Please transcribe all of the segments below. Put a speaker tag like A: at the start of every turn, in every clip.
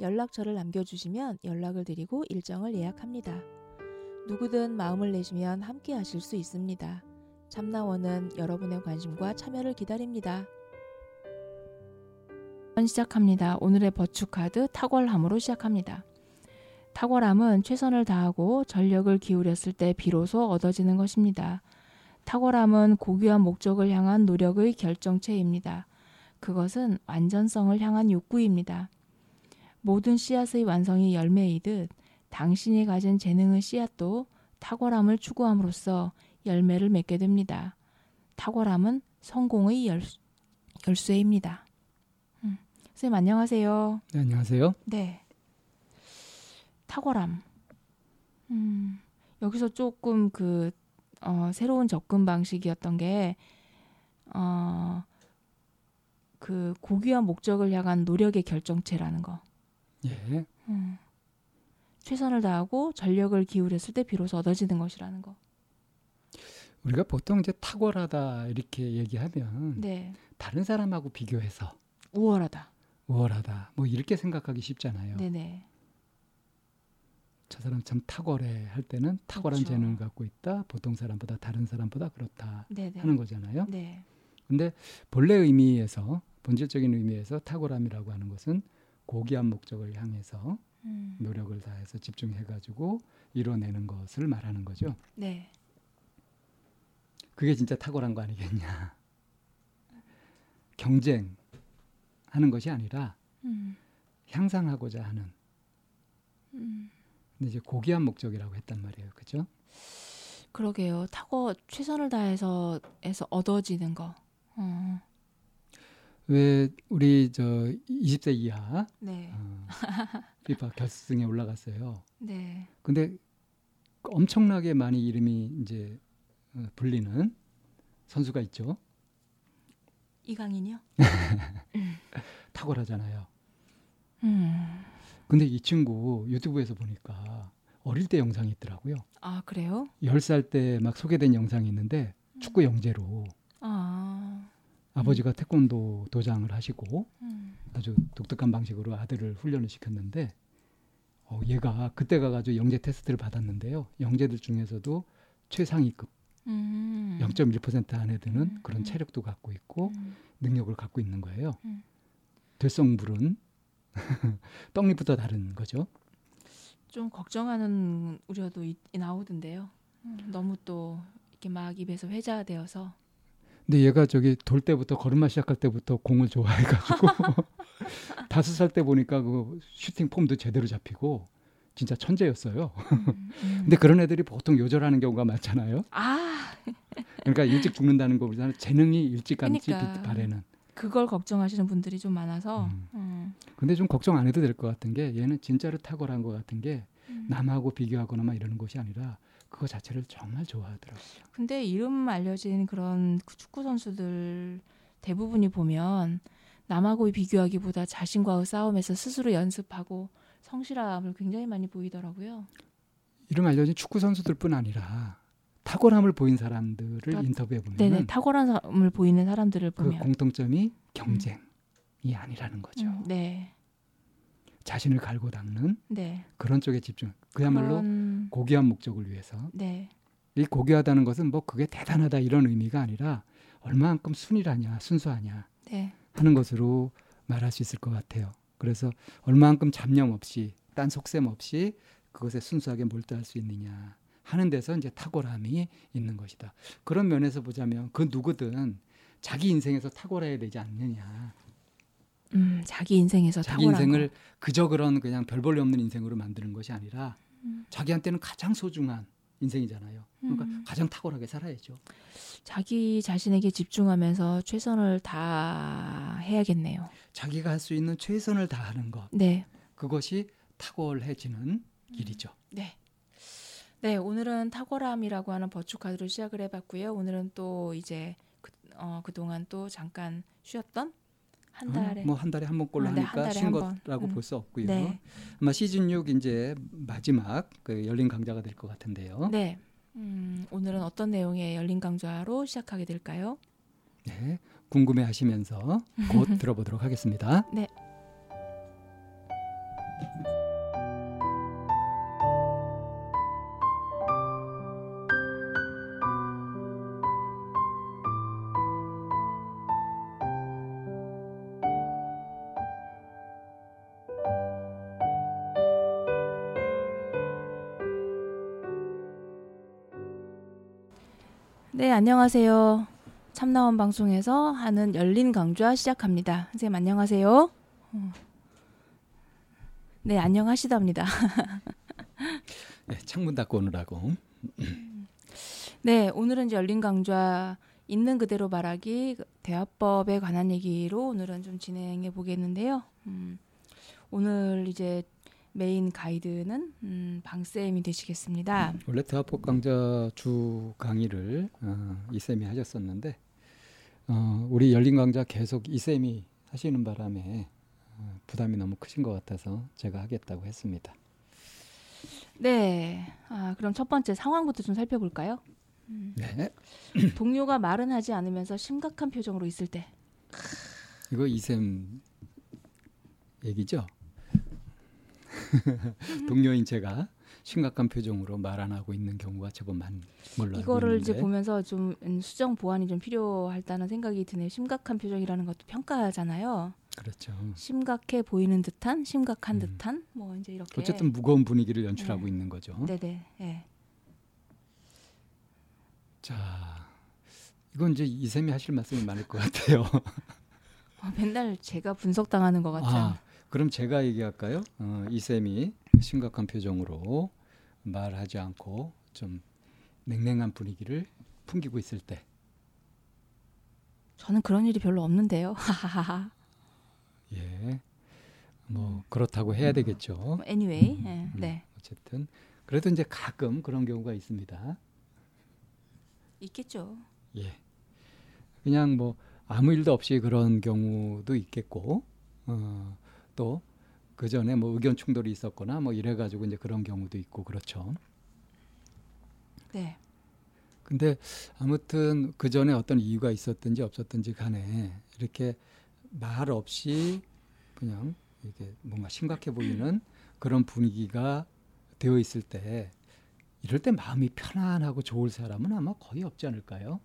A: 연락처를 남겨주시면 연락을 드리고 일정을 예약합니다. 누구든 마음을 내시면 함께 하실 수 있습니다. 참나원은 여러분의 관심과 참여를 기다립니다. 시작합니다. 오늘의 버추카드 탁월함으로 시작합니다. 탁월함은 최선을 다하고 전력을 기울였을 때 비로소 얻어지는 것입니다. 탁월함은 고귀한 목적을 향한 노력의 결정체입니다. 그것은 완전성을 향한 욕구입니다. 모든 씨앗의 완성이 열매이듯 당신이 가진 재능의 씨앗도 탁월함을 추구함으로써 열매를 맺게 됩니다. 탁월함은 성공의 열, 열쇠입니다. 음. 선생님 안녕하세요.
B: 네, 안녕하세요.
A: 네. 탁월함. 음, 여기서 조금 그 어, 새로운 접근 방식이었던 게 어, 그 고귀한 목적을 향한 노력의 결정체라는 거.
B: 예.
A: 음, 최선을 다하고 전력을 기울였을 때 비로소 얻어지는 것이라는 거.
B: 우리가 보통 이제 탁월하다 이렇게 얘기하면
A: 네.
B: 다른 사람하고 비교해서
A: 우월하다.
B: 우월하다 뭐 이렇게 생각하기 쉽잖아요.
A: 네네.
B: 저 사람 참 탁월해 할 때는 탁월한
A: 그렇죠.
B: 재능을 갖고 있다. 보통 사람보다 다른 사람보다 그렇다
A: 네네.
B: 하는 거잖아요.
A: 네.
B: 근데 본래 의미에서 본질적인 의미에서 탁월함이라고 하는 것은 고귀한 목적을 향해서
A: 음,
B: 노력을 다해서 집중해 가지고 이뤄내는 것을 말하는 거죠.
A: 네.
B: 그게 진짜 탁월한 거 아니겠냐. 경쟁하는 것이 아니라
A: 음,
B: 향상하고자 하는
A: 음.
B: 근데 이제 고귀한 목적이라고 했단 말이에요. 그죠?
A: 그러게요. 타고 최선을 다해서 해서 얻어지는 거. 어,
B: 왜 우리 저 20세 이하
A: 네.
B: 어, 피파 결승에 올라갔어요.
A: 네.
B: 근데 엄청나게 많이 이름이 이제 어, 불리는 선수가 있죠.
A: 이강인이요?
B: 탁월하잖아요.
A: 음.
B: 근데 이 친구 유튜브에서 보니까 어릴 때 영상이 있더라고요.
A: 아, 그래요?
B: 10살 때 막 소개된 영상이 있는데 축구 영재로
A: 아.
B: 아버지가 태권도 도장을 하시고
A: 음.
B: 아주 독특한 방식으로 아들을 훈련을 시켰는데 어, 얘가 그때 가가지고 영재 테스트를 받았는데요. 영재들 중에서도 최상위급
A: 음.
B: 0.1% 안에 드는
A: 음,
B: 그런
A: 음.
B: 체력도 갖고 있고
A: 음.
B: 능력을 갖고 있는 거예요.
A: 음.
B: 들성불은 떡잎부터 다른 거죠.
A: 좀 걱정하는 우려도 있, 나오던데요. 음, 너무 또 이렇게 막 입에서 회자되어서
B: 근데 얘가 저기 돌 때부터 걸음마 시작할 때부터 공을 좋아해가지고 다섯 살 때 보니까 그 슈팅 폼도 제대로 잡히고 진짜 천재였어요.
A: 음, 음.
B: 근데 그런 애들이 보통 요절하는 경우가 많잖아요.
A: 아
B: 그러니까 일찍 죽는다는 거보다는 재능이 일찌감치
A: 그러니까.
B: 바래는.
A: 그걸 걱정하시는 분들이 좀 많아서
B: 음.
A: 음.
B: 근데 좀 걱정 안 해도 될 것 같은 게 얘는 진짜로 탁월한 것 같은 게
A: 음.
B: 남하고 비교하거나 막 이러는 것이 아니라 그거 자체를 정말 좋아하더라고요.
A: 근데 이름 알려진 그런 그 축구 선수들 대부분이 보면 남하고 비교하기보다 자신과의 싸움에서 스스로 연습하고 성실함을 굉장히 많이 보이더라고요.
B: 이름 알려진 축구 선수들뿐 아니라 탁월함을 보인 사람들을
A: 다-
B: 인터뷰해 보면
A: 네네 탁월한 삶을 보이는 사람들을
B: 그
A: 보면
B: 공통점이 경쟁이 아니라는 거죠.
A: 음, 네,
B: 자신을 갈고 닦는
A: 네.
B: 그런 쪽에 집중. 그야말로
A: 그런-
B: 고귀한 목적을 위해서.
A: 네,
B: 이 고귀하다는 것은 뭐 그게 대단하다 이런 의미가 아니라 얼마만큼 순이하냐 순수하냐
A: 네,
B: 하는 것으로 말할 수 있을 것 같아요. 그래서 얼마만큼 잡념 없이 딴 속셈 없이 그것에 순수하게 몰두할 수 있느냐 하는 데서 이제 탁월함이 있는 것이다. 그런 면에서 보자면 그 누구든 자기 인생에서 탁월해야 되지 않느냐.
A: 음, 자기 인생에서
B: 자기 인생을
A: 거.
B: 그저 그런 그냥 별 볼일 없는 인생으로 만드는 것이 아니라
A: 음.
B: 자기한테는 가장 소중한 인생이잖아요. 그러니까
A: 음.
B: 가장 탁월하게 살아야죠.
A: 자기 자신에게 집중하면서 최선을 다 해야겠네요.
B: 자기가 할 수 있는 최선을 다하는 것
A: 네,
B: 그것이 탁월해지는 일이죠.
A: 네. 네, 오늘은 탁월함이라고 하는 버추 카드로 시작을 해봤고요. 오늘은 또 이제 그, 어, 그동안 또 잠깐 쉬었던 한 달에
B: 뭐한 달에 한 번꼴로
A: 아, 네, 한
B: 하니까
A: 달에 쉰한 번.
B: 거라고
A: 음.
B: 볼수 없고요.
A: 네.
B: 아마 시즌 6 이제 마지막 그 열린 강좌가 될 것 같은데요.
A: 네. 음, 오늘은 어떤 내용의 열린 강좌로 시작하게 될까요?
B: 네, 궁금해 하시면서 곧 들어보도록 하겠습니다.
A: 네. 안녕하세요. 참나원 방송에서 하는 열린 강좌 시작합니다. 선생님 안녕하세요. 어. 네, 안녕하시답니다.
B: 네, 창문 닫고 오느라고.
A: 네, 오늘은 이제 열린 강좌 있는 그대로 말하기 그 대화법에 관한 얘기로 오늘은 좀 진행해 보겠는데요. 음, 오늘 이제 메인 가이드는 음, 방쌤이 되시겠습니다.
B: 원래 대화법 강좌 주 강의를 어, 이 쌤이 하셨었는데 어, 우리 열린 강좌 계속 이 쌤이 하시는 바람에 어, 부담이 너무 크신 것 같아서 제가 하겠다고 했습니다.
A: 네, 아, 그럼 첫 번째 상황부터 좀 살펴볼까요?
B: 네,
A: 동료가 말은 하지 않으면서 심각한 표정으로 있을 때,
B: 이거 이쌤 얘기죠? 동료인 제가 심각한 표정으로 말 안 하고 있는 경우가 제법 많은 걸로 알고
A: 이거를 이제
B: 있는데
A: 보면서 좀 음, 수정 보완이 좀 필요하다는 생각이 드네요. 심각한 표정이라는 것도 평가잖아요.
B: 그렇죠.
A: 심각해 보이는 듯한, 심각한
B: 음.
A: 듯한, 뭐 이제 이렇게.
B: 어쨌든 무거운 분위기를 연출하고
A: 네.
B: 있는 거죠.
A: 네네. 예.
B: 자, 이건 이제 이 쌤이 하실 말씀이 많을 것 같아요.
A: 어, 맨날 제가 분석당하는 것.
B: 아, 그럼 제가 얘기할까요? 어, 이 쌤이 심각한 표정으로 말하지 않고 좀 냉랭한 분위기를 풍기고 있을 때,
A: 저는 그런 일이 별로 없는데요.
B: 예, 뭐 그렇다고 해야 되겠죠.
A: anyway, 예,
B: 음.
A: 네.
B: 어쨌든 그래도 이제 가끔 그런 경우가 있습니다.
A: 있겠죠.
B: 예, 그냥 뭐 아무 일도 없이 그런 경우도 있겠고, 어, 또 그 전에 뭐 의견 충돌이 있었거나 뭐 이래 가지고 이제 그런 경우도 있고 그렇죠.
A: 네.
B: 근데 아무튼 그 전에 어떤 이유가 있었든지 없었든지 간에 이렇게 말 없이 그냥 이게 뭔가 심각해 보이는 그런 분위기가 되어 있을 때 이럴 때 마음이 편안하고 좋을 사람은 아마 거의 없지 않을까요?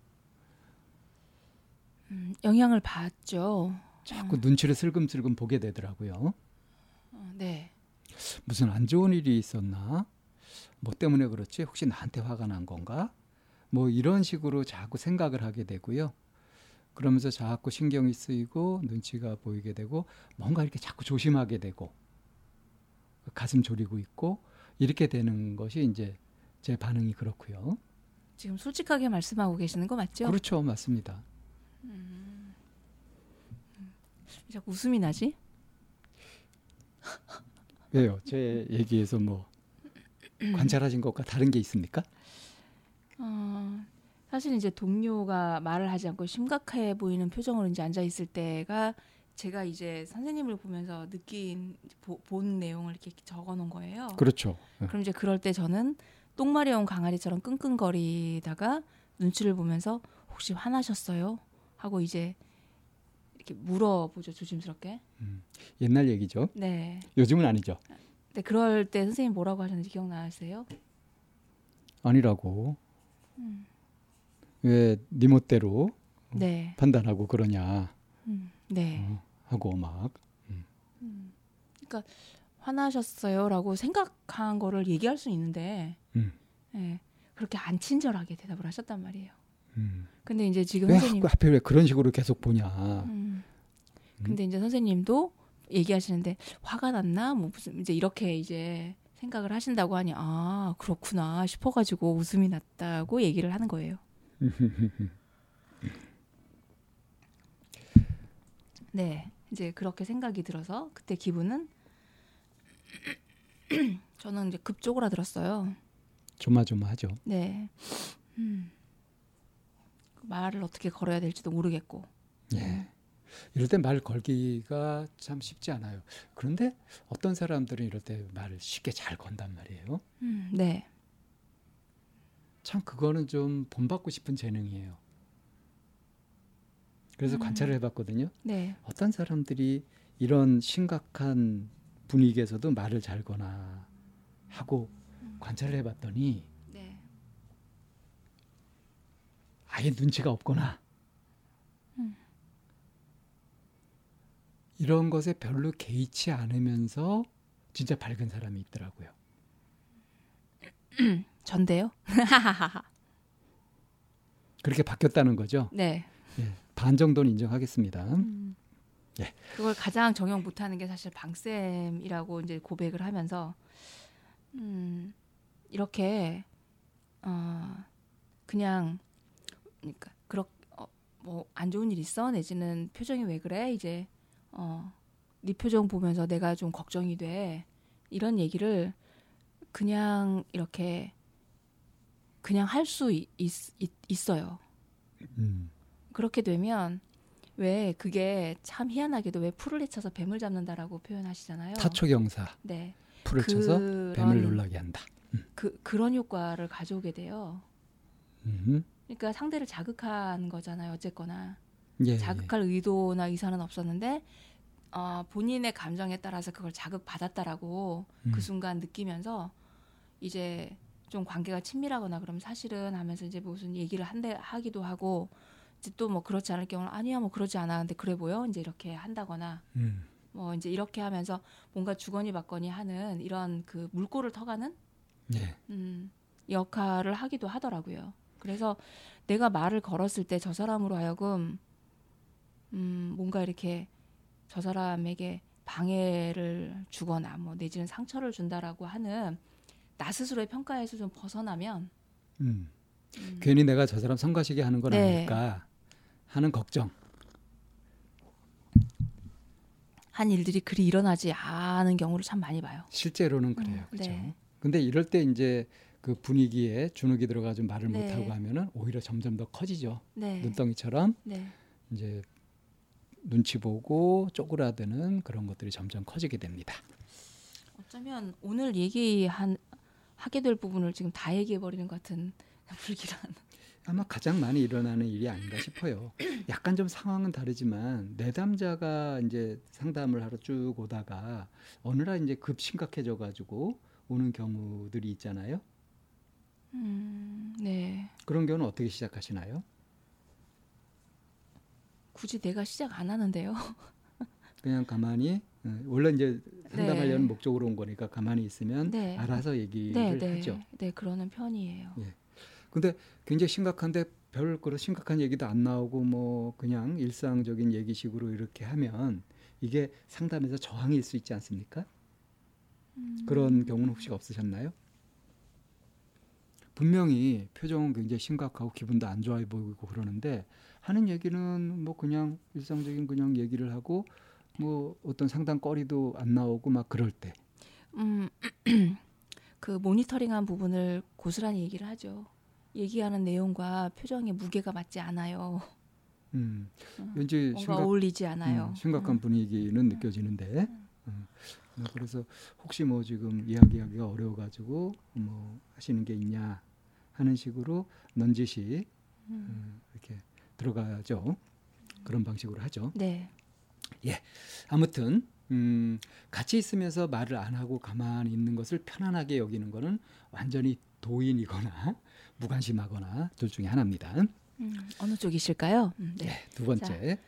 A: 음, 영향을 받죠.
B: 자꾸 눈치를 슬금슬금 보게 되더라고요.
A: 어, 네.
B: 무슨 안 좋은 일이 있었나? 뭐 때문에 그렇지? 혹시 나한테 화가 난 건가? 뭐 이런 식으로 자꾸 생각을 하게 되고요. 그러면서 자꾸 신경이 쓰이고 눈치가 보이게 되고 뭔가 이렇게 자꾸 조심하게 되고 가슴 졸이고 있고 이렇게 되는 것이 이제 제 반응이 그렇고요.
A: 지금 솔직하게 말씀하고 계시는 거 맞죠?
B: 그렇죠, 맞습니다.
A: 자꾸 웃음이 나지?
B: 왜요? 제 얘기에서 뭐 관찰하신 것과 다른 게 있습니까?
A: 어, 사실 이제 동료가 말을 하지 않고 심각해 보이는 표정으로 이제 앉아 있을 때가 제가 이제 선생님을 보면서 느낀 보, 본 내용을 이렇게 적어 놓은 거예요.
B: 그렇죠.
A: 그럼 이제 그럴 때 저는 똥마려운 강아지처럼 끙끙거리다가 눈치를 보면서 혹시 화나셨어요? 하고 이제 이렇게 물어보죠 조심스럽게.
B: 옛날 얘기죠.
A: 네.
B: 요즘은 아니죠.
A: 근데 그럴 때 선생님 뭐라고 하셨는지 기억나세요?
B: 아니라고. 왜네 멋대로
A: 네.
B: 판단하고 그러냐
A: 음, 네.
B: 어, 하고 막
A: 화나셨어요라고 생각한 거를 얘기할 수 있는데
B: 음.
A: 예, 그렇게 안 친절하게 대답을 하셨단 말이에요.
B: 음.
A: 근데 이제 지금
B: 왜
A: 선생님
B: 하필, 왜 그런 식으로 계속 보냐.
A: 음, 근데 이제 선생님도 얘기하시는데 화가 났나 뭐 무슨 이제 이렇게 이제 생각을 하신다고 하니 아 그렇구나 싶어가지고 웃음이 났다고 얘기를 하는 거예요. 네, 이제 그렇게 생각이 들어서 그때 기분은 저는 이제 급쪽으로들었어요.
B: 조마조마하죠.
A: 네. 음. 말을 어떻게 걸어야 될지도 모르겠고.
B: 예. 이럴 때 말 걸기가 참 쉽지 않아요. 그런데 어떤 사람들은 이럴 때 말을 쉽게 잘 건단 말이에요.
A: 음, 네.
B: 참 그거는 좀 본받고 싶은 재능이에요. 그래서
A: 음.
B: 관찰을 해봤거든요.
A: 네.
B: 어떤 사람들이 이런 심각한 분위기에서도 말을 잘 거나 하고 관찰을 해봤더니
A: 네.
B: 아예 눈치가 없거나
A: 음.
B: 이런 것에 별로 개의치 않으면서 진짜 밝은 사람이 있더라고요.
A: 전데요?
B: 그렇게 바뀌었다는 거죠.
A: 네.
B: 예, 반 정도는 인정하겠습니다.
A: 음.
B: 예.
A: 그걸 가장 적용 못하는 게 사실 방쌤이라고 이제 고백을 하면서 음, 이렇게 어, 그냥 그러니까 그렇 어, 뭐안 좋은 일 있어 내지는 표정이 왜 그래 이제 어, 네 표정 보면서 내가 좀 걱정이 돼 이런 얘기를 그냥 이렇게 그냥 할 수 있어요.
B: 음,
A: 그렇게 되면 왜 그게 참 희한하게도 왜 풀을 헤쳐서 뱀을 잡는다라고 표현하시잖아요.
B: 타초경사
A: 네.
B: 풀을 쳐서
A: 그런,
B: 뱀을 놀라게 한다.
A: 그 그런 효과를 가져오게 돼요.
B: 음,
A: 그러니까 상대를 자극한 거잖아요. 어쨌거나.
B: 예,
A: 자극할 의도나 의사는 없었는데 어, 본인의 감정에 따라서 그걸 자극 받았다라고
B: 음.
A: 그 순간 느끼면서 이제 좀 관계가 친밀하거나 그러면 사실은 하면서 이제 무슨 얘기를 한대 하기도 하고 이제 또 뭐 그렇지 않을 경우는 아니야 뭐 그러지 않아. 근데 그래 보여? 이제 이렇게 한다거나.
B: 음,
A: 뭐 이제 이렇게 하면서 뭔가 주거니 받거니 하는 이런 그 물꼬를 터가는?
B: 예,
A: 음, 역할을 하기도 하더라고요. 그래서 내가 말을 걸었을 때 저 사람으로 하여금 음, 뭔가 이렇게 저 사람에게 방해를 주거나 뭐 내지는 상처를 준다라고 하는 나 스스로의 평가에서 좀 벗어나면
B: 음.
A: 음,
B: 괜히 내가 저 사람 성가시게 하는 건
A: 네.
B: 아닐까 하는 걱정.
A: 한 일들이 그리 일어나지 않은 경우를 참 많이 봐요.
B: 실제로는 그래요,
A: 음,
B: 그렇죠.
A: 네.
B: 근데 이럴 때 이제 그 분위기에 주눅이 들어가지고 말을
A: 네.
B: 못하고 하면은 오히려 점점 더 커지죠.
A: 네,
B: 눈덩이처럼
A: 네,
B: 이제 눈치 보고 쪼그라드는 그런 것들이 점점 커지게 됩니다.
A: 어쩌면 오늘 얘기한 하게 될 부분을 지금 다 얘기해 버리는 것 같은 불길한.
B: 아마 가장 많이 일어나는 일이 아닌가 싶어요. 약간 좀 상황은 다르지만 내담자가 이제 상담을 하러 쭉 오다가 어느 날 이제 급 심각해져 가지고 오는 경우들이 있잖아요.
A: 음, 네.
B: 그런 경우는 어떻게 시작하시나요?
A: 굳이 내가 시작 안 하는데요.
B: 그냥 가만히 어, 원래 이제 상담하려는
A: 네.
B: 목적으로 온 거니까 가만히 있으면
A: 네.
B: 알아서 얘기를
A: 네, 네,
B: 하죠.
A: 네, 그러는 편이에요.
B: 근데 굉장히 심각한데 별 그런 심각한 얘기도 안 나오고 뭐 그냥 일상적인 얘기식으로 이렇게 하면 이게 상담에서 저항일 수 있지 않습니까?
A: 음.
B: 그런 경우는 혹시 없으셨나요? 분명히 표정은 굉장히 심각하고 기분도 안 좋아 보이고 그러는데 하는 얘기는 뭐 그냥 일상적인 그냥 얘기를 하고 뭐 어떤 상담 거리도 안 나오고 막 그럴 때
A: 음, 그 모니터링한 부분을 고스란히 얘기를 하죠. 얘기하는 내용과 표정의 무게가 맞지 않아요.
B: 음,
A: 음,
B: 왠지
A: 뭔가
B: 심각,
A: 어울리지 않아요.
B: 음, 심각한
A: 음.
B: 분위기는 느껴지는데 음, 그래서 혹시 뭐 지금 이야기하기가 어려워가지고 뭐 하시는 게 있냐 하는 식으로 넌지시
A: 음.
B: 음, 이렇게 들어가죠 그런 방식으로 하죠
A: 네,
B: 아무튼 음, 같이 있으면서 말을 안 하고 가만히 있는 것을 편안하게 여기는 거는 완전히 도인이거나 무관심하거나 둘 중에 하나입니다
A: 음, 어느 쪽이실까요? 음, 네.
B: 네, 두 번째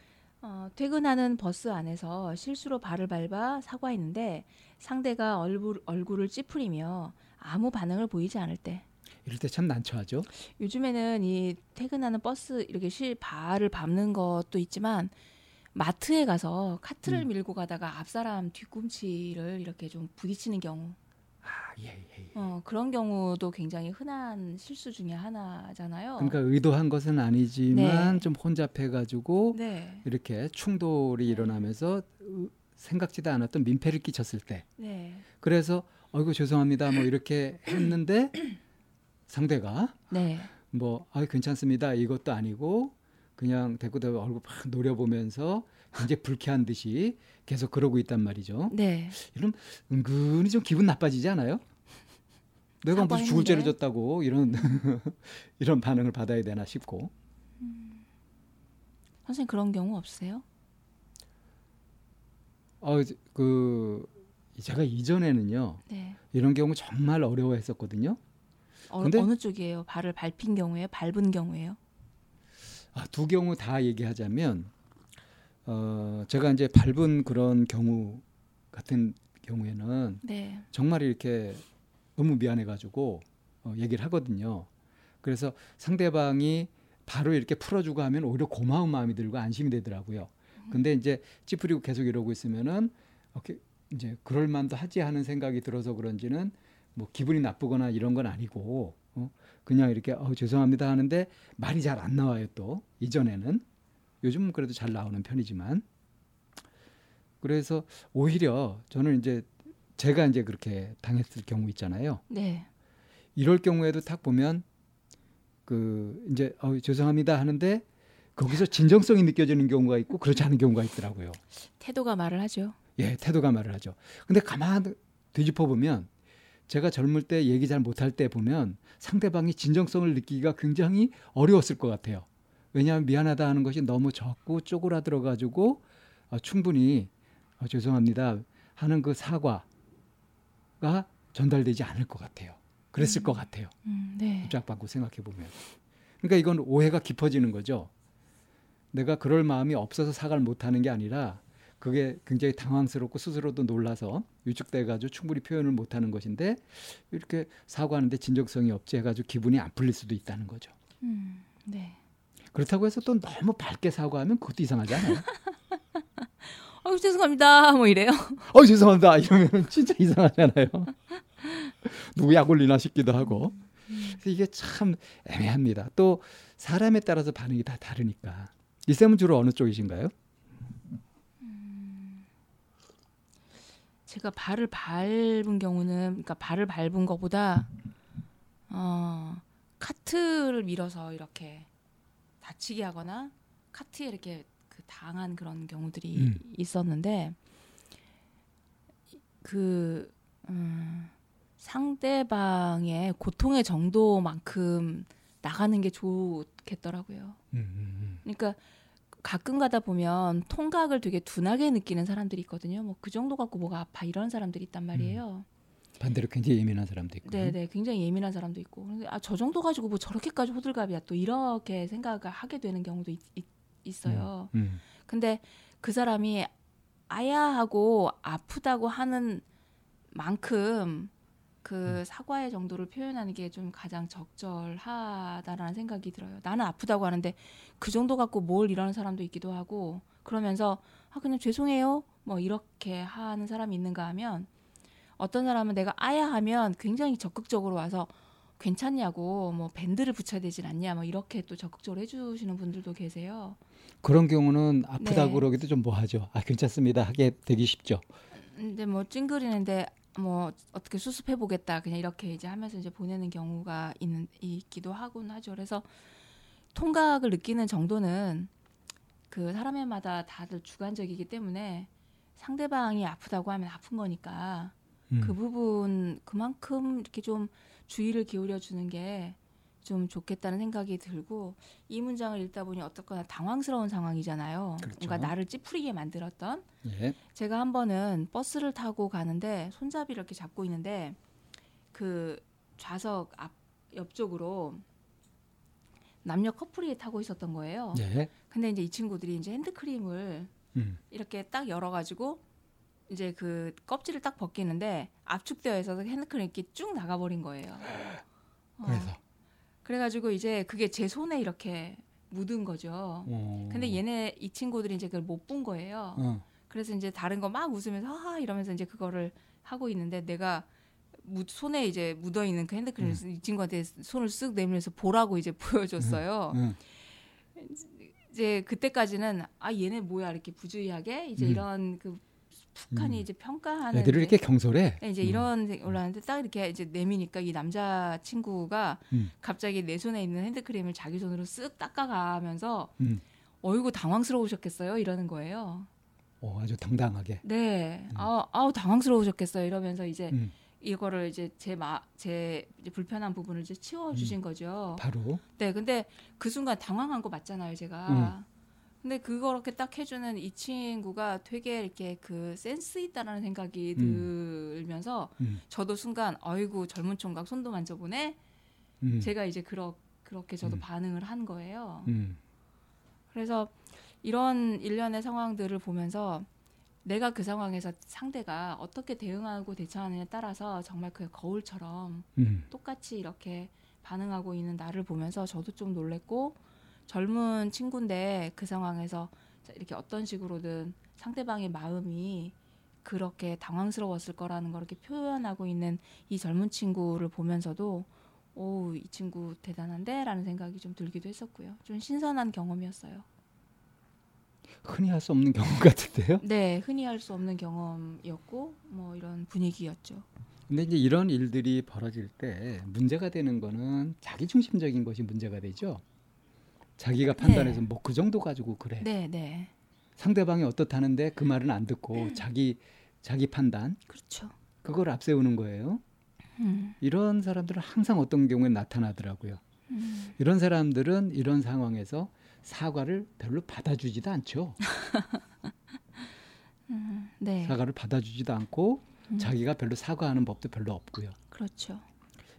A: 어, 퇴근하는 버스 안에서 실수로 발을 밟아 사과했는데 상대가 얼굴, 얼굴을 찌푸리며 아무 반응을 보이지 않을 때.
B: 이럴 때 참 난처하죠.
A: 요즘에는 이 퇴근하는 버스 이렇게 실 발을 밟는 것도 있지만 마트에 가서 카트를
B: 음.
A: 밀고 가다가 앞 사람 뒤꿈치를 이렇게 좀 부딪히는 경우
B: 아, 예, 예, 예.
A: 어, 그런 경우도 굉장히 흔한 실수 중에 하나잖아요.
B: 그러니까 의도한 것은 아니지만
A: 네.
B: 좀 혼잡해가지고
A: 네,
B: 이렇게 충돌이 일어나면서 으- 생각지도 않았던 민폐를 끼쳤을 때
A: 네,
B: 그래서 아이고 죄송합니다 뭐 이렇게 했는데 상대가
A: 네.
B: 뭐아 괜찮습니다 이것도 아니고 그냥 대꾸대고 얼굴 막 노려보면서 굉장히 불쾌한 듯이 계속 그러고 있단 말이죠.
A: 네.
B: 이런 은근히 좀 기분 나빠지지 않아요? 내가 무슨 죽을 죄를. 졌다고 이런 이런 반응을 받아야 되나 싶고
A: 선생님 그런 경우 없으세요?
B: 어 그 제가 이전에는요
A: 네.
B: 이런 경우 정말 어려워했었거든요.
A: 어,
B: 근데-
A: 어느 쪽이에요? 발을 밟힌 경우에요? 밟은 경우에요?
B: 아, 두 경우 다 얘기하자면 어 제가 이제 밟은 그런 경우 같은 경우에는
A: 네.
B: 정말 이렇게 너무 미안해가지고 어, 얘기를 하거든요. 그래서 상대방이 바로 이렇게 풀어주고 하면 오히려 고마운 마음이 들고 안심이 되더라고요. 근데 이제 찌푸리고 계속 이러고 있으면은 이렇게 이제 그럴 만도 하지 하는 생각이 들어서 그런지는 뭐 기분이 나쁘거나 이런 건 아니고 어, 그냥 이렇게 어, 죄송합니다 하는데 말이 잘 안 나와요 또 이전에는 요즘은 그래도 잘 나오는 편이지만 그래서 오히려 저는 이제 제가 이제 그렇게 당했을 경우 있잖아요.
A: 네.
B: 이럴 경우에도 딱 보면 그 이제 어, 죄송합니다 하는데 거기서 진정성이 느껴지는 경우가 있고 그렇지 않은 경우가 있더라고요.
A: 태도가 말을 하죠.
B: 예, 태도가 말을 하죠. 근데 가만 뒤집어 보면 제가 젊을 때 얘기 잘 못할 때 보면 상대방이 진정성을 느끼기가 굉장히 어려웠을 것 같아요. 왜냐하면 미안하다 하는 것이 너무 적고 쪼그라들어 가지고 어, 충분히 어, 죄송합니다 하는 그 사과가 전달되지 않을 것 같아요. 그랬을 것 같아요.
A: 음, 네.
B: 입장바고 생각해 보면. 그러니까 이건 오해가 깊어지는 거죠. 내가 그럴 마음이 없어서 사과를 못 하는 게 아니라 그게 굉장히 당황스럽고 스스로도 놀라서 위축돼 가지고 충분히 표현을 못 하는 것인데 이렇게 사과하는데 진정성이 없지 해 가지고 기분이 안 풀릴 수도 있다는 거죠.
A: 음, 네.
B: 그렇다고 해서 또 너무 밝게 사과하면 그것도 이상하지 않아요?
A: 아유 죄송합니다. 뭐 이래요.
B: 어 죄송합니다 이러면 진짜 이상하잖아요. 누구 약 올리나 싶기도 하고 그래서 이게 참 애매합니다. 또 사람에 따라서 반응이 다 다르니까 이 쌤은 주로 어느 쪽이신가요?
A: 제가 발을 밟은 경우는 그러니까 발을 밟은 것보다 어, 카트를 밀어서 이렇게 다치게 하거나 카트에 이렇게 그 당한 그런 경우들이
B: 음.
A: 있었는데 그 음, 상대방의 고통의 정도만큼 나가는 게 좋겠더라고요.
B: 음,
A: 그러니까 가끔 가다 보면 통각을 되게 둔하게 느끼는 사람들이 있거든요. 뭐 그 정도 갖고 뭐가 아파 이런 사람들이 있단 말이에요.
B: 반대로 굉장히 예민한 사람도 있고.
A: 네, 네, 굉장히 예민한 사람도 있고. 근데 아, 저 정도 가지고 뭐 저렇게까지 호들갑이야 또 이렇게 생각을 하게 되는 경우도 있, 어요
B: 음,
A: 근데 그 사람이 아야 하고 아프다고 하는 만큼 그 사과의 정도를 표현하는 게 좀 가장 적절하다라는 생각이 들어요. 나는 아프다고 하는데 그 정도 갖고 뭘 이러는 사람도 있기도 하고 그러면서 아 그냥 죄송해요 뭐 이렇게 하는 사람이 있는가 하면 어떤 사람은 내가 아야 하면 굉장히 적극적으로 와서 괜찮냐고 뭐 밴드를 붙여야 되진 않냐 뭐 이렇게 또 적극적으로 해주시는 분들도 계세요.
B: 그런 경우는 아프다고
A: 네.
B: 그러기도 좀 뭐하죠. 아 괜찮습니다. 하게 되기 쉽죠.
A: 근데 뭐 찡그리는데 뭐 어떻게 수습해 보겠다 그냥 이렇게 이제 하면서 이제 보내는 경우가 있는 있기도 하곤 하죠. 그래서 통각을 느끼는 정도는 그 사람마다 다들 주관적이기 때문에 상대방이 아프다고 하면 아픈 거니까
B: 음.
A: 그 부분 그만큼 이렇게 좀 주의를 기울여 주는 게 좀 좋겠다는 생각이 들고 이 문장을 읽다 보니 어떻거나 당황스러운 상황이잖아요.
B: 그렇죠.
A: 그러니까 나를 찌푸리게 만들었던
B: 예.
A: 제가 한 번은 버스를 타고 가는데 손잡이를 이렇게 잡고 있는데 그 좌석 앞 옆쪽으로 남녀 커플이 타고 있었던 거예요.
B: 예.
A: 근데 이제 이 친구들이 이제 핸드크림을
B: 음.
A: 이렇게 딱 열어가지고 이제 그 껍질을 딱 벗기는데 압축되어 있어서 핸드크림이 이렇게 쭉 나가버린 거예요. 어,
B: 그래서.
A: 그래가지고 이제 그게 제 손에 이렇게 묻은 거죠.
B: 어.
A: 근데 얘네 이 친구들이 이제 그걸 못 본 거예요.
B: 어.
A: 그래서 이제 다른 거 막 웃으면서 하하 이러면서 이제 그거를 하고 있는데 내가 무, 손에 이제 묻어 있는 그 핸드크림을 이 친구한테 손을 쓱 내밀면서 보라고 이제 보여줬어요.
B: 음.
A: 이제 그때까지는 아 얘네 뭐야 이렇게 부주의하게 이제
B: 음.
A: 이런 그 북한이
B: 음.
A: 이제 평가하는
B: 애들이 이렇게 경솔해.
A: 네, 이제
B: 음.
A: 이런 데 올라왔는데 딱 이렇게 이제 내미니까 이 남자 친구가
B: 음.
A: 갑자기 내 손에 있는 핸드크림을 자기 손으로 쓱 닦아가면서
B: 음.
A: 어이구 당황스러우셨겠어요 이러는 거예요.
B: 어, 아주 당당하게.
A: 네,
B: 음.
A: 아, 아우 당황스러우셨겠어요 이러면서 이제
B: 음.
A: 이거를 이제 제마제 불편한 부분을 이제 치워 주신 거죠.
B: 바로.
A: 네, 근데 그 순간 당황한 거 맞잖아요, 제가.
B: 음.
A: 근데 그렇게 딱 해주는 이 친구가 되게 이렇게 그 센스 있다라는 생각이
B: 음.
A: 들면서
B: 음.
A: 저도 순간 아이고 젊은 총각 손도 만져보네.
B: 음.
A: 제가 이제 그러, 그렇게 저도
B: 음.
A: 반응을 한 거예요.
B: 음.
A: 그래서 이런 일련의 상황들을 보면서 내가 그 상황에서 상대가 어떻게 대응하고 대처하느냐에 따라서 정말 그 거울처럼
B: 음.
A: 똑같이 이렇게 반응하고 있는 나를 보면서 저도 좀 놀랬고 젊은 친구인데 그 상황에서 이렇게 어떤 식으로든 상대방의 마음이 그렇게 당황스러웠을 거라는 걸 이렇게 표현하고 있는 이 젊은 친구를 보면서도 오, 이 친구 대단한데 라는 생각이 좀 들기도 했었고요. 좀 신선한 경험이었어요.
B: 흔히 할 수 없는 경우 같은데요.
A: 네, 흔히 할 수 없는 경험이었고 뭐 이런 분위기였죠.
B: 근데 이제 이런 일들이 벌어질 때 문제가 되는 거는 자기 중심적인 것이 문제가 되죠. 자기가 판단해서 뭐 그 정도 가지고 그래.
A: 네, 네.
B: 상대방이 어떻다는데 그 말은 안 듣고 자기 자기 판단
A: 그렇죠.
B: 그걸 앞세우는 거예요.
A: 음,
B: 이런 사람들은 항상 어떤 경우에 나타나더라고요.
A: 음,
B: 이런 사람들은 이런 상황에서 사과를 별로 받아주지도 않죠.
A: 음, 네.
B: 사과를 받아주지도 않고
A: 음,
B: 자기가 별로 사과하는 법도 별로 없고요.
A: 그렇죠.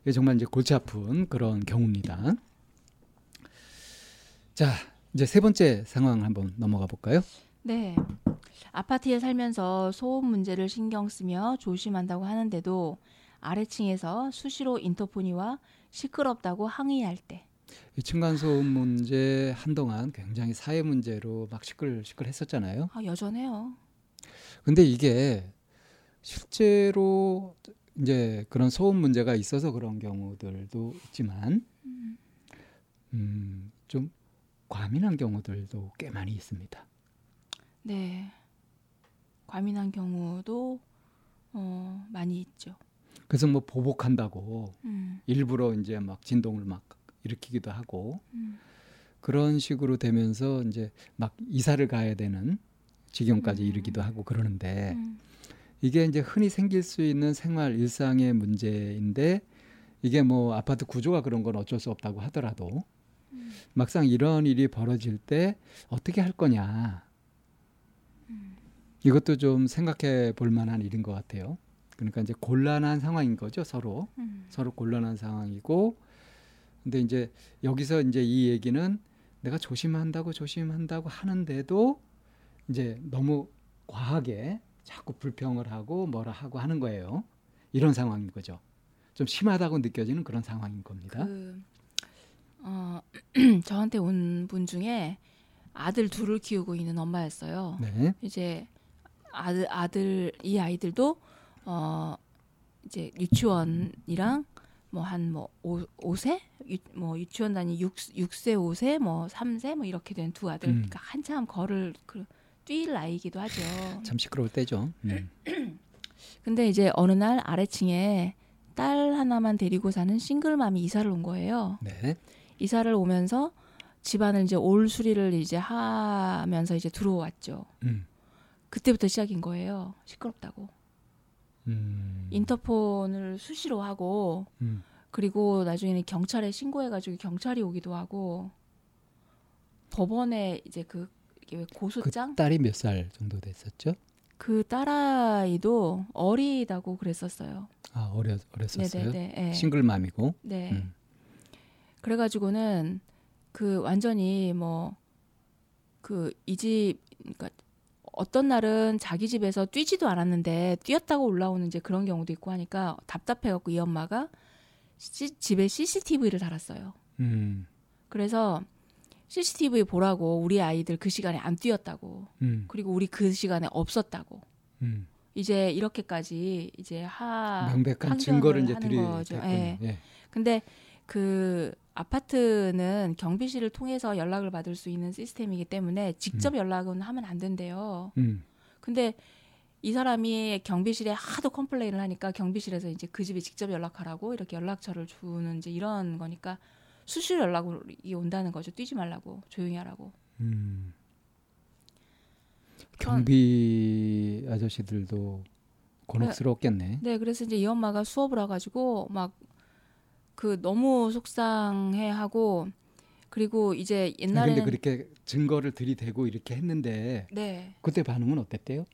B: 이게 정말 이제 골치 아픈 그런 경우입니다. 자, 이제 세 번째 상황 한번 넘어가 볼까요?
A: 네. 아파트에 살면서 소음 문제를 신경 쓰며 조심한다고 하는데도 아래층에서 수시로 인터폰이 와 시끄럽다고 항의할 때.
B: 이 층간소음 문제 한동안 굉장히 사회 문제로 막 시끌시끌했었잖아요.
A: 아, 여전해요.
B: 근데 이게 실제로 이제 그런 소음 문제가 있어서 그런 경우들도 있지만 음, 좀 과민한 경우들도 꽤 많이 있습니다.
A: 네. 과민한 경우도 어, 많이 있죠.
B: 그래서 뭐 보복한다고
A: 음,
B: 일부러 이제 막 진동을 막 일으키기도 하고
A: 음,
B: 그런 식으로 되면서 이제 막 이사를 가야 되는 지경까지
A: 음.
B: 이르기도 하고 그러는데
A: 음,
B: 이게 이제 흔히 생길 수 있는 생활 일상의 문제인데 이게 뭐 아파트 구조가 그런 건 어쩔 수 없다고 하더라도
A: 음.
B: 막상 이런 일이 벌어질 때 어떻게 할 거냐 이것도 좀 생각해 볼 만한 일인 것 같아요. 그러니까 이제 곤란한 상황인 거죠 서로
A: 음,
B: 서로 곤란한 상황이고 근데 이제 여기서 이제 이 얘기는 내가 조심한다고 조심한다고 하는데도 이제 너무 과하게 자꾸 불평을 하고 뭐라 하고 하는 거예요. 이런 상황인 거죠. 좀 심하다고 느껴지는 그런 상황인 겁니다.
A: 그, 어, 저한테 온 분 중에 아들 둘을 키우고 있는 엄마였어요.
B: 네.
A: 이제 아들 아들 이 아이들도 어 이제 유치원이랑 뭐 한뭐 5세 뭐 유치원 다니 6 6세 5세 뭐 3세 뭐 이렇게 된 두 아들
B: 음.
A: 그러니까 한참 걸을 그, 뛸 나이기도 하죠.
B: 참 시끄러울 때죠. 음.
A: 근데 이제 어느 날 아래층에 딸 하나만 데리고 사는 싱글맘이 이사를 온 거예요.
B: 네.
A: 이사를 오면서 집안을 이제 올 수리를 이제 하면서 이제 들어왔죠.
B: 음.
A: 그때부터 시작인 거예요. 시끄럽다고.
B: 음.
A: 인터폰을 수시로 하고
B: 음.
A: 그리고 나중에는 경찰에 신고해가지고 경찰이 오기도 하고 법원에 이제 그 이게
B: 왜그
A: 고소장
B: 딸이 몇 살 정도 됐었죠?
A: 그 딸아이도 어리다고 그랬었어요.
B: 아 어려 어렸었어요.
A: 네네네. 예.
B: 싱글맘이고.
A: 네.
B: 음.
A: 그래가지고는 그 완전히 뭐 그 이 집 그러니까 어떤 날은 자기 집에서 뛰지도 않았는데 뛰었다고 올라오는 이제 그런 경우도 있고 하니까 답답해갖고 이 엄마가 시- 집에 CCTV를 달았어요.
B: 음.
A: 그래서 CCTV 보라고 우리 아이들 그 시간에 안 뛰었다고
B: 음.
A: 그리고 우리 그 시간에 없었다고
B: 음.
A: 이제 이렇게까지 이제 하
B: 명백한 증거를 이제
A: 하는
B: 드리
A: 거죠. 예.
B: 예.
A: 근데 그 아파트는 경비실을 통해서 연락을 받을 수 있는 시스템이기 때문에 직접 연락은 하면 안 된대요.
B: 음.
A: 근데 이 사람이 경비실에 하도 컴플레인을 하니까 경비실에서 이제 그 집에 직접 연락하라고 이렇게 연락처를 주는 이제 이런 거니까 수시로 연락이 온다는 거죠. 뛰지 말라고 조용히 하라고.
B: 음. 경비 아저씨들도 곤혹스럽겠네.
A: 네, 그래서 이제 이 엄마가 수업을 와가지고 막 그 너무 속상해하고 그리고 이제 옛날에
B: 근데 그렇게 증거를 들이대고 이렇게 했는데
A: 네,
B: 그때 반응은 어땠대요?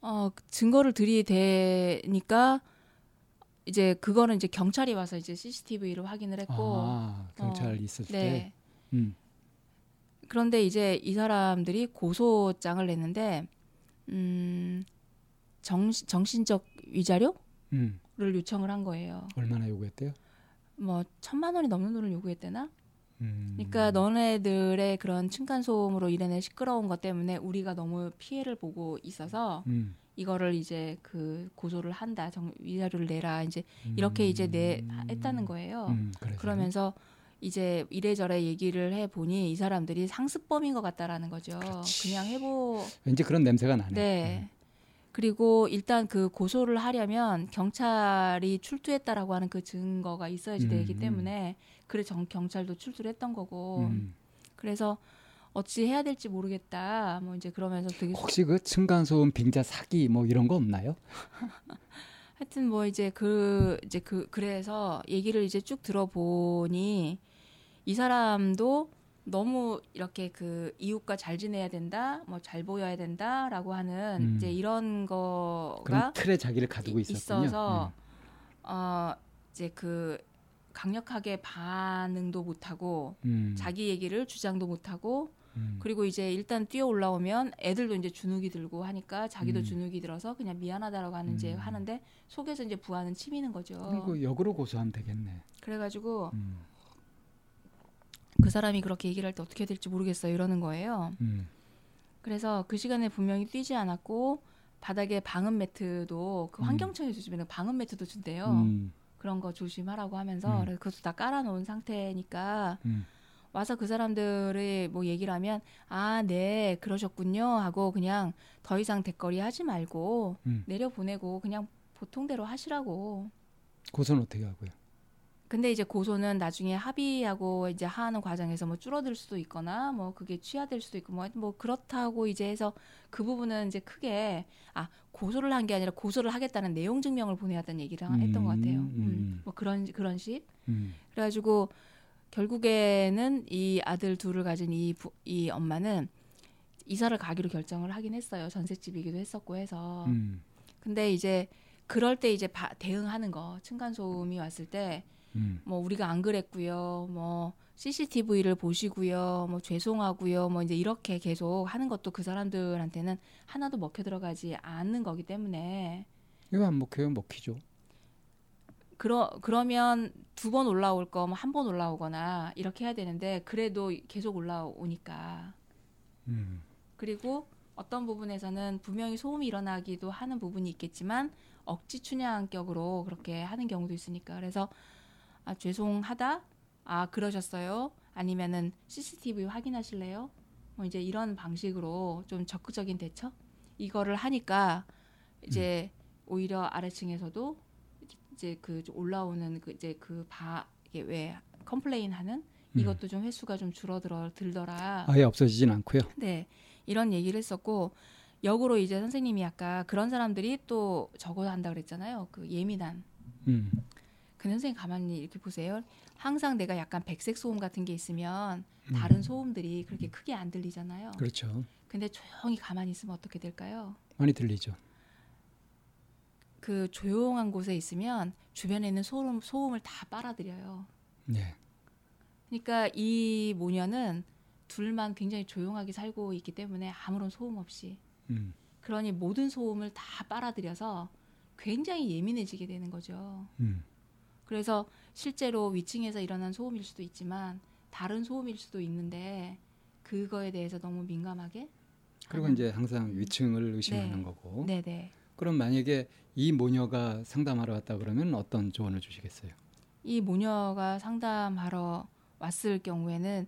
A: 어 증거를 들이대니까 이제 그거는 이제 경찰이 와서 이제 CCTV를 확인을 했고
B: 아, 경찰
A: 어,
B: 있을 때.
A: 네.
B: 음.
A: 그런데 이제 이 사람들이 고소장을 냈는데 음 정, 정신적 위자료 를
B: 음.
A: 요청을 한 거예요.
B: 얼마나 요구했대요?
A: 뭐 천만 원이 넘는 돈을 요구했대나?
B: 음.
A: 그러니까 너네들의 그런 층간 소음으로 인해 시끄러운 것 때문에 우리가 너무 피해를 보고 있어서
B: 음.
A: 이거를 이제 그 고소를 한다. 정, 위자료를 내라. 이제 이렇게 이제 내 했다는 거예요.
B: 음.
A: 그러면서 이제 이래저래 얘기를 해 보니 이 사람들이 상습범인 것 같다라는 거죠.
B: 그렇지.
A: 그냥 해보
B: 왠지 그런 냄새가 나네.
A: 네. 그리고 일단 그 고소를 하려면 경찰이 출두했다라고 하는 그 증거가 있어야지
B: 음,
A: 되기
B: 음.
A: 때문에 그래 정, 경찰도 출두를 했던 거고
B: 음.
A: 그래서 어찌 해야 될지 모르겠다 뭐 이제 그러면서 되게
B: 혹시 그 층간소음 빙자 사기 뭐 이런 거 없나요?
A: 하여튼 뭐 이제 그 이제 그 그래서 얘기를 이제 쭉 들어보니 이 사람도 너무 이렇게 그 이웃과 잘 지내야 된다, 뭐 잘 보여야 된다라고 하는
B: 음.
A: 이제 이런 거가
B: 틀에 자기를 가두고
A: 이-
B: 있었군요.
A: 있어서 어 이제 그 강력하게 반응도 못하고
B: 음.
A: 자기 얘기를 주장도 못하고
B: 음.
A: 그리고 이제 일단 뛰어 올라오면 애들도 이제 주눅이 들고 하니까 자기도
B: 음.
A: 주눅이 들어서 그냥 미안하다라고 하는 이제
B: 음.
A: 하는데 속에서 이제 부하는 치미는 거죠.
B: 그리고 역으로 고소하면 되겠네.
A: 그래가지고
B: 음.
A: 그 사람이 그렇게 얘기를 할 때 어떻게 해야 될지 모르겠어요 이러는 거예요.
B: 음.
A: 그래서 그 시간에 분명히 뛰지 않았고 바닥에 방음 매트도 그
B: 음.
A: 환경청에서 주면 방음 매트도 준대요.
B: 음.
A: 그런 거 조심하라고 하면서
B: 음.
A: 그것도 다 깔아놓은 상태니까
B: 음.
A: 와서 그 사람들의 뭐 얘기를 하면 아 네 그러셨군요 하고 그냥 더 이상 대거리 하지 말고
B: 음.
A: 내려 보내고 그냥 보통대로 하시라고.
B: 고소는 어떻게 하고요?
A: 근데 이제 고소는 나중에 합의하고 이제 하는 과정에서 뭐 줄어들 수도 있거나 뭐 그게 취하될 수도 있고 뭐, 뭐 그렇다고 이제 해서 그 부분은 이제 크게 아 고소를 한 게 아니라 고소를 하겠다는 내용 증명을 보내야 한다는 얘기를
B: 음,
A: 했던 것 같아요.
B: 음.
A: 음, 뭐 그런 그런 식.
B: 음.
A: 그래가지고 결국에는 이 아들 둘을 가진 이, 부, 이 엄마는 이사를 가기로 결정을 하긴 했어요. 전셋집이기도 했었고 해서.
B: 음.
A: 근데 이제 그럴 때 이제 바, 대응하는 거 층간 소음이 왔을 때
B: 음.
A: 뭐 우리가 안 그랬고요. 뭐 CCTV를 보시고요. 뭐 죄송하고요. 뭐 이제 이렇게 계속 하는 것도 그 사람들한테는 하나도 먹혀 들어가지 않는 거기 때문에
B: 이거 안 먹혀요? 먹히죠.
A: 그러 그러면 두 번 올라올 거 뭐 한 번 올라오거나 이렇게 해야 되는데 그래도 계속 올라오니까
B: 음.
A: 그리고 어떤 부분에서는 분명히 소음이 일어나기도 하는 부분이 있겠지만 억지 춘향격으로 그렇게 하는 경우도 있으니까 그래서 아 죄송하다 아 그러셨어요 아니면은 CCTV 확인하실래요 뭐 이제 이런 방식으로 좀 적극적인 대처 이거를 하니까 이제 오히려 아래층에서도 이제 그 올라오는 그 이제 그바 이게 왜 complain 하는
B: 음.
A: 이것도 좀 횟수가 좀 줄어들어 들더라.
B: 아예 없어지진 않고요.
A: 네. 이런 얘기를 했었고 역으로 이제 선생님이 아까 그런 사람들이 또 저거 한다 그랬잖아요. 그 예민한.
B: 음.
A: 근데 선생님 가만히 이렇게 보세요. 항상 내가 약간 백색 소음 같은 게 있으면
B: 음.
A: 다른 소음들이 그렇게 크게 안 들리잖아요.
B: 그렇죠.
A: 근데 조용히 가만히 있으면 어떻게 될까요?
B: 많이 들리죠.
A: 그 조용한 곳에 있으면 주변에 있는 소음 소음을 다 빨아들여요.
B: 네.
A: 그러니까 이 모녀는 둘만 굉장히 조용하게 살고 있기 때문에 아무런 소음 없이
B: 음.
A: 그러니 모든 소음을 다 빨아들여서 굉장히 예민해지게 되는 거죠.
B: 음.
A: 그래서 실제로 위층에서 일어난 소음일 수도 있지만 다른 소음일 수도 있는데 그거에 대해서 너무 민감하게
B: 그리고 이제 항상 위층을 의심하는
A: 네.
B: 거고.
A: 네네
B: 그럼 만약에 이 모녀가 상담하러 왔다 그러면 어떤 조언을 주시겠어요?
A: 이 모녀가 상담하러 왔을 경우에는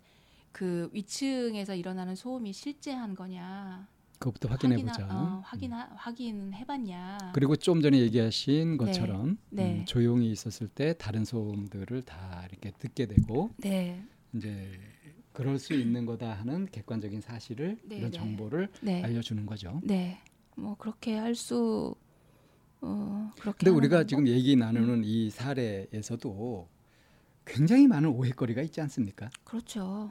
A: 그 위층에서 일어나는 소음이 실제한 거냐
B: 그것부터 확인해 보자.
A: 어, 확인 확인 해 봤냐?
B: 그리고 좀 전에 얘기하신 것처럼
A: 네.
B: 음, 조용히 있었을 때 다른 소음들을 다 이렇게 듣게 되고
A: 네,
B: 이제 그럴 수 있는 거다 하는 객관적인 사실을
A: 네,
B: 이런
A: 네.
B: 정보를
A: 네,
B: 알려주는 거죠.
A: 네. 뭐 그렇게 할수 어, 그렇게.
B: 근데 우리가
A: 방법?
B: 지금 얘기 나누는 이 사례에서도 굉장히 많은 오해거리가 있지 않습니까?
A: 그렇죠.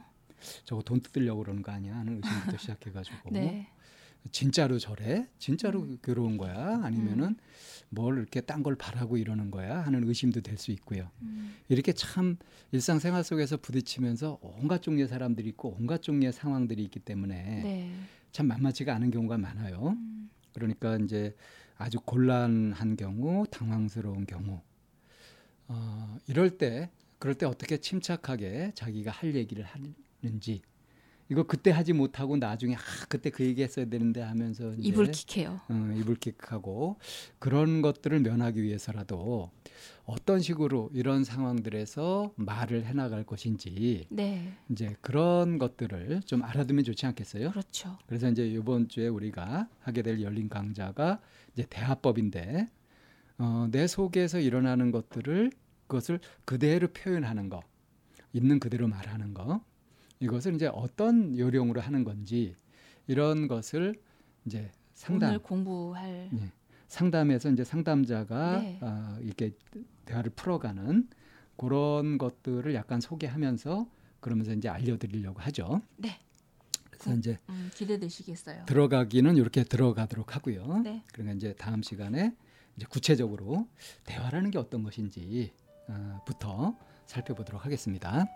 B: 저거 돈 뜯으려고 그러는 거 아니야 하는 의심부터 시작해가지고
A: 네,
B: 진짜로 저래? 진짜로 괴로운 거야? 아니면은 뭘 이렇게 딴 걸 바라고 이러는 거야? 하는 의심도 될 수 있고요.
A: 음,
B: 이렇게 참 일상생활 속에서 부딪히면서 온갖 종류의 사람들이 있고 온갖 종류의 상황들이 있기 때문에
A: 네.
B: 참 만만치가 않은 경우가 많아요.
A: 음,
B: 그러니까 이제 아주 곤란한 경우, 당황스러운 경우, 어, 이럴 때 그럴 때 어떻게 침착하게 자기가 할 얘기를 하는지 이거 그때 하지 못하고 나중에 아 그때 그 얘기 했어야 되는데 하면서 이제
A: 이불 킥해요.
B: 어, 이불킥하고 그런 것들을 면하기 위해서라도 어떤 식으로 이런 상황들에서 말을 해 나갈 것인지
A: 네,
B: 이제 그런 것들을 좀 알아두면 좋지 않겠어요?
A: 그렇죠.
B: 그래서 이제 이번 주에 우리가 하게 될 열린 강좌가 이제 대화법인데 어, 내 속에서 일어나는 것들을 그것을 그대로 표현하는 거, 있는 그대로 말하는 거, 이것을 이제 어떤 요령으로 하는 건지 이런 것을 이제 상담
A: 오늘 공부할
B: 예, 상담에서 이제 상담자가
A: 네.
B: 어, 이렇게 대화를 풀어가는 그런 것들을 약간 소개하면서 그러면서 이제 알려드리려고 하죠.
A: 네.
B: 그래서
A: 그-
B: 이제
A: 음, 기대되시겠어요.
B: 들어가기는 이렇게 들어가도록 하고요.
A: 네.
B: 그러니까 이제 다음 시간에 이제 구체적으로 대화라는 게 어떤 것인지 어, 부터 살펴보도록 하겠습니다.